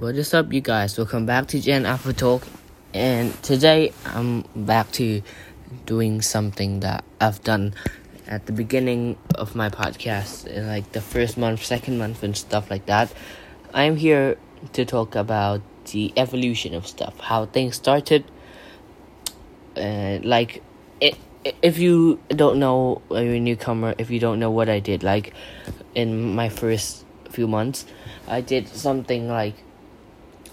What is up, you guys? Welcome back to Gen Alpha Talk, and today I'm back to doing something that I've done at the beginning of my podcast, like the first month, second month, and stuff like that. I'm here to talk about the evolution of stuff, how things started. Uh, like, it, if you don't know, you're a newcomer, if you don't know what I did, like in my first few months, I did something like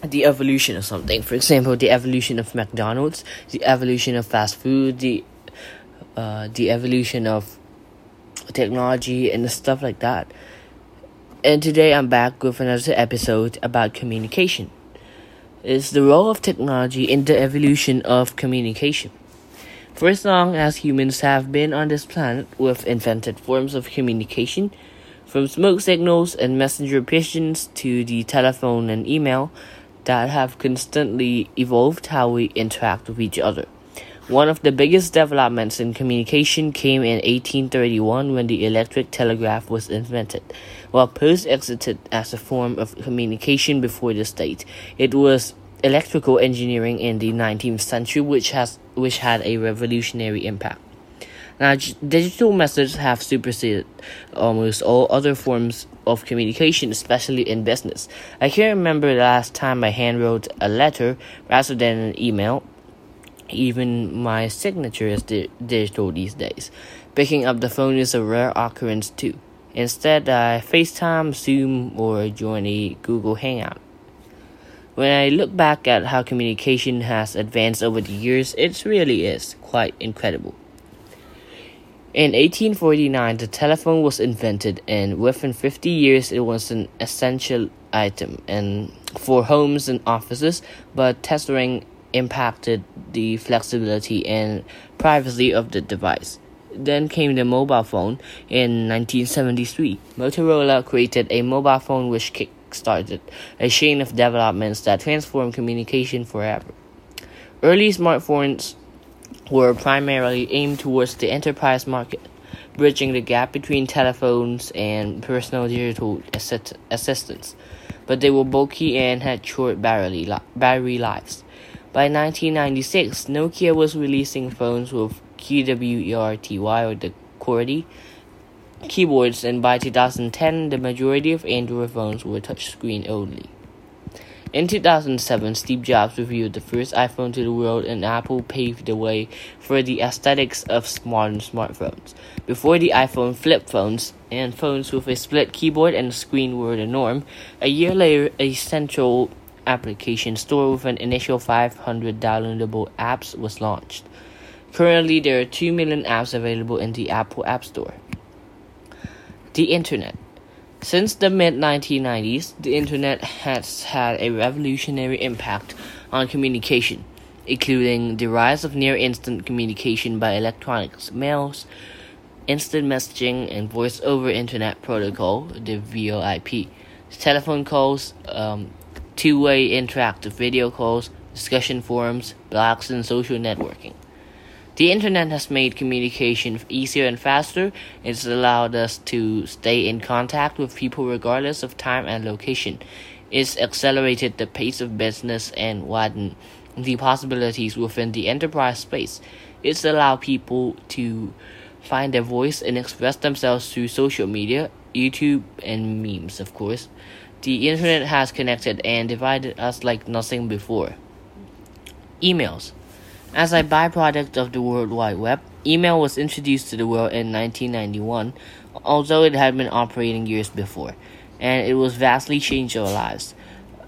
the evolution of something. For example, the evolution of McDonald's, the evolution of fast food, the uh, the evolution of technology and stuff like that. And today I'm back with another episode about communication. It's the role of technology in the evolution of communication. For as long as humans have been on this planet, we've invented forms of communication, from smoke signals and messenger pigeons to the telephone and email, that have constantly evolved how we interact with each other. One of the biggest developments in communication came in 1831 when the electric telegraph was invented. While post existed as a form of communication before the state, it was electrical engineering in the 19th century which has which had a revolutionary impact. Now, digital methods have superseded almost all other forms of communication, especially in business. I can't remember the last time I handwrote a letter rather than an email. Even my signature is di- digital these days. Picking up the phone is a rare occurrence too. Instead, I FaceTime, Zoom, or join a Google Hangout. When I look back at how communication has advanced over the years, it really is quite incredible. In 1849, the telephone was invented, and within 50 years, it was an essential item and for homes and offices. But tethering impacted the flexibility and privacy of the device. Then came the mobile phone in 1973. Motorola created a mobile phone which kick-started a chain of developments that transformed communication forever. Early smartphones were primarily aimed towards the enterprise market, bridging the gap between telephones and personal digital assist- assistants. But they were bulky and had short battery lives. By 1996, Nokia was releasing phones with QWERTY or the QWERTY keyboards, and by 2010, the majority of Android phones were touchscreen only. In 2007, Steve Jobs revealed the first iPhone to the world, and Apple paved the way for the aesthetics of modern smartphones. Before the iPhone, flip phones and phones with a split keyboard and screen were the norm. A year later, a central application store with an initial 500 downloadable apps was launched. Currently, there are 2 million apps available in the Apple App Store. The Internet. Since the mid 1990s, the internet has had a revolutionary impact on communication, including the rise of near instant communication by electronics, mails, instant messaging, and voice over internet protocol, the VoIP, telephone calls, um, two way interactive video calls, discussion forums, blogs, and social networking. The internet has made communication easier and faster. It's allowed us to stay in contact with people regardless of time and location. It's accelerated the pace of business and widened the possibilities within the enterprise space. It's allowed people to find their voice and express themselves through social media, YouTube, and memes, of course. The internet has connected and divided us like nothing before. Emails. As a byproduct of the World Wide Web, email was introduced to the world in 1991, although it had been operating years before, and it was vastly changed our lives.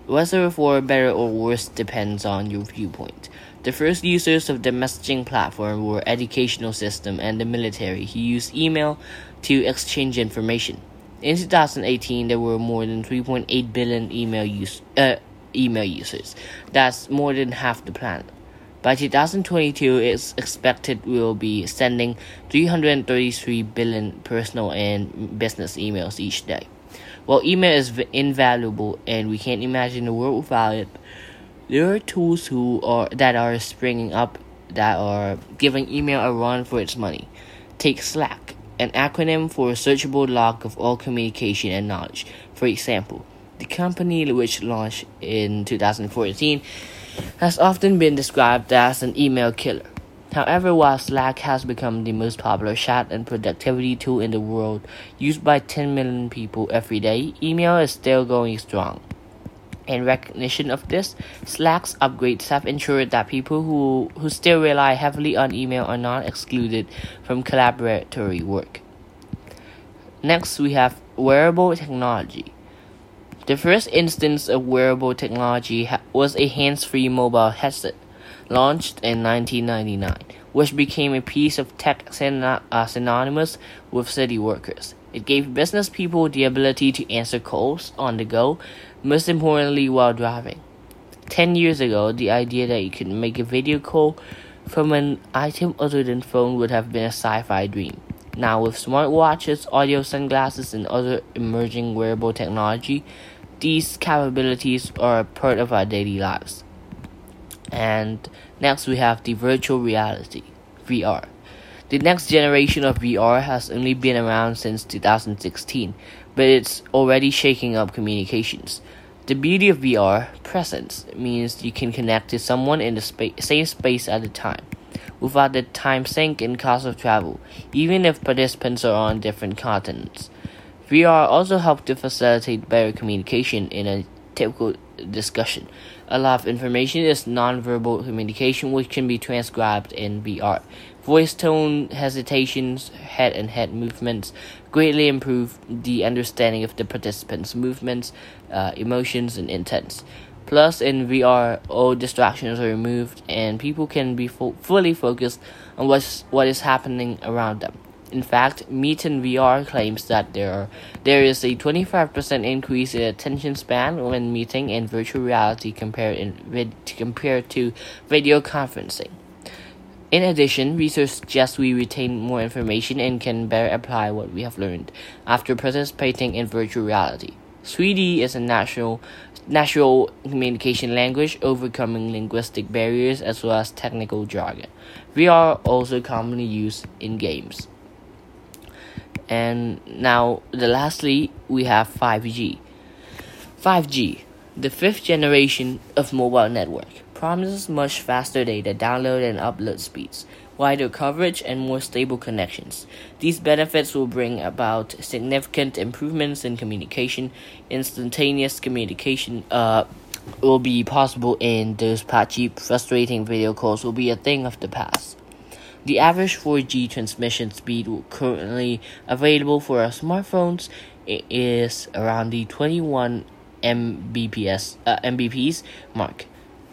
Whether for better or worse depends on your viewpoint. The first users of the messaging platform were educational system and the military who used email to exchange information. In 2018, there were more than 3.8 billion email use, uh, email users. That's more than half the planet. By 2022, it's expected we'll be sending 333 billion personal and business emails each day. While email is invaluable and we can't imagine the world without it, there are tools who are that are springing up that are giving email a run for its money. Take Slack, an acronym for searchable log of all communication and knowledge. For example, The company, which launched in 2014, has often been described as an email killer. However, while Slack has become the most popular chat and productivity tool in the world, used by 10 million people every day, email is still going strong. In recognition of this, Slack's upgrades have ensured that people who, who still rely heavily on email are not excluded from collaboratory work. Next, we have wearable technology. The first instance of wearable technology ha- was a hands free mobile headset, launched in 1999, which became a piece of tech syn- uh, synonymous with city workers. It gave business people the ability to answer calls on the go, most importantly while driving. Ten years ago, the idea that you could make a video call from an item other than phone would have been a sci-fi dream. Now, with smartwatches, audio sunglasses, and other emerging wearable technology, these capabilities are a part of our daily lives. And next, we have the virtual reality, VR. The next generation of VR has only been around since 2016, but it's already shaking up communications. The beauty of VR, presence, means you can connect to someone in the spa- same space at a time, without the time sink and cost of travel, even if participants are on different continents. VR also helps to facilitate better communication in a typical discussion. A lot of information is nonverbal communication, which can be transcribed in VR. Voice tone, hesitations, head and head movements greatly improve the understanding of the participants' movements, uh, emotions, and intents. Plus, in VR, all distractions are removed and people can be fo- fully focused on what's, what is happening around them. In fact, Meetin VR claims that there are, there is a 25% increase in attention span when meeting in virtual reality compared in compared to video conferencing. In addition, research suggests we retain more information and can better apply what we have learned after participating in virtual reality. 3D is a natural natural communication language, overcoming linguistic barriers as well as technical jargon. VR also commonly used in games. And now, the lastly, we have 5G. 5G, the fifth generation of mobile network, promises much faster data download and upload speeds, wider coverage, and more stable connections. These benefits will bring about significant improvements in communication. Instantaneous communication uh, will be possible, and those patchy, frustrating video calls will be a thing of the past. The average 4G transmission speed currently available for our smartphones is around the 21 Mbps uh, Mbps mark.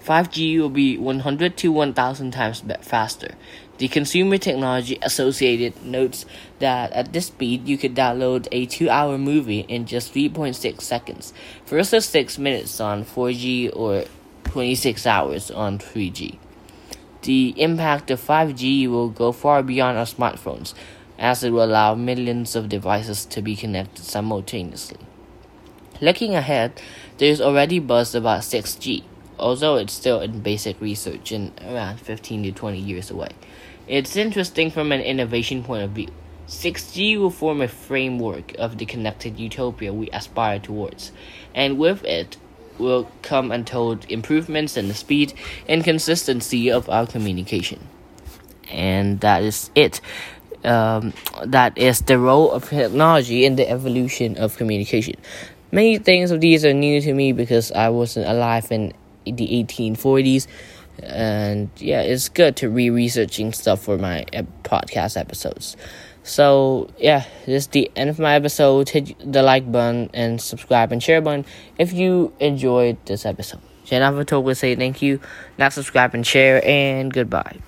5G will be 100 to 1000 times faster. The Consumer Technology Associated notes that at this speed you could download a 2-hour movie in just 3.6 seconds versus 6 minutes on 4G or 26 hours on 3G. The impact of 5G will go far beyond our smartphones, as it will allow millions of devices to be connected simultaneously. Looking ahead, there is already buzz about 6G, although it's still in basic research and around 15 to 20 years away. It's interesting from an innovation point of view. 6G will form a framework of the connected utopia we aspire towards, and with it, will come untold improvements in the speed and consistency of our communication. And that is it. Um, that is the role of technology in the evolution of communication. Many things of these are new to me because I wasn't alive in the 1840s. And yeah, it's good to re researching stuff for my podcast episodes. So yeah, this is the end of my episode. Hit the like button and subscribe and share button if you enjoyed this episode. Avatar will say thank you, not subscribe and share, and goodbye.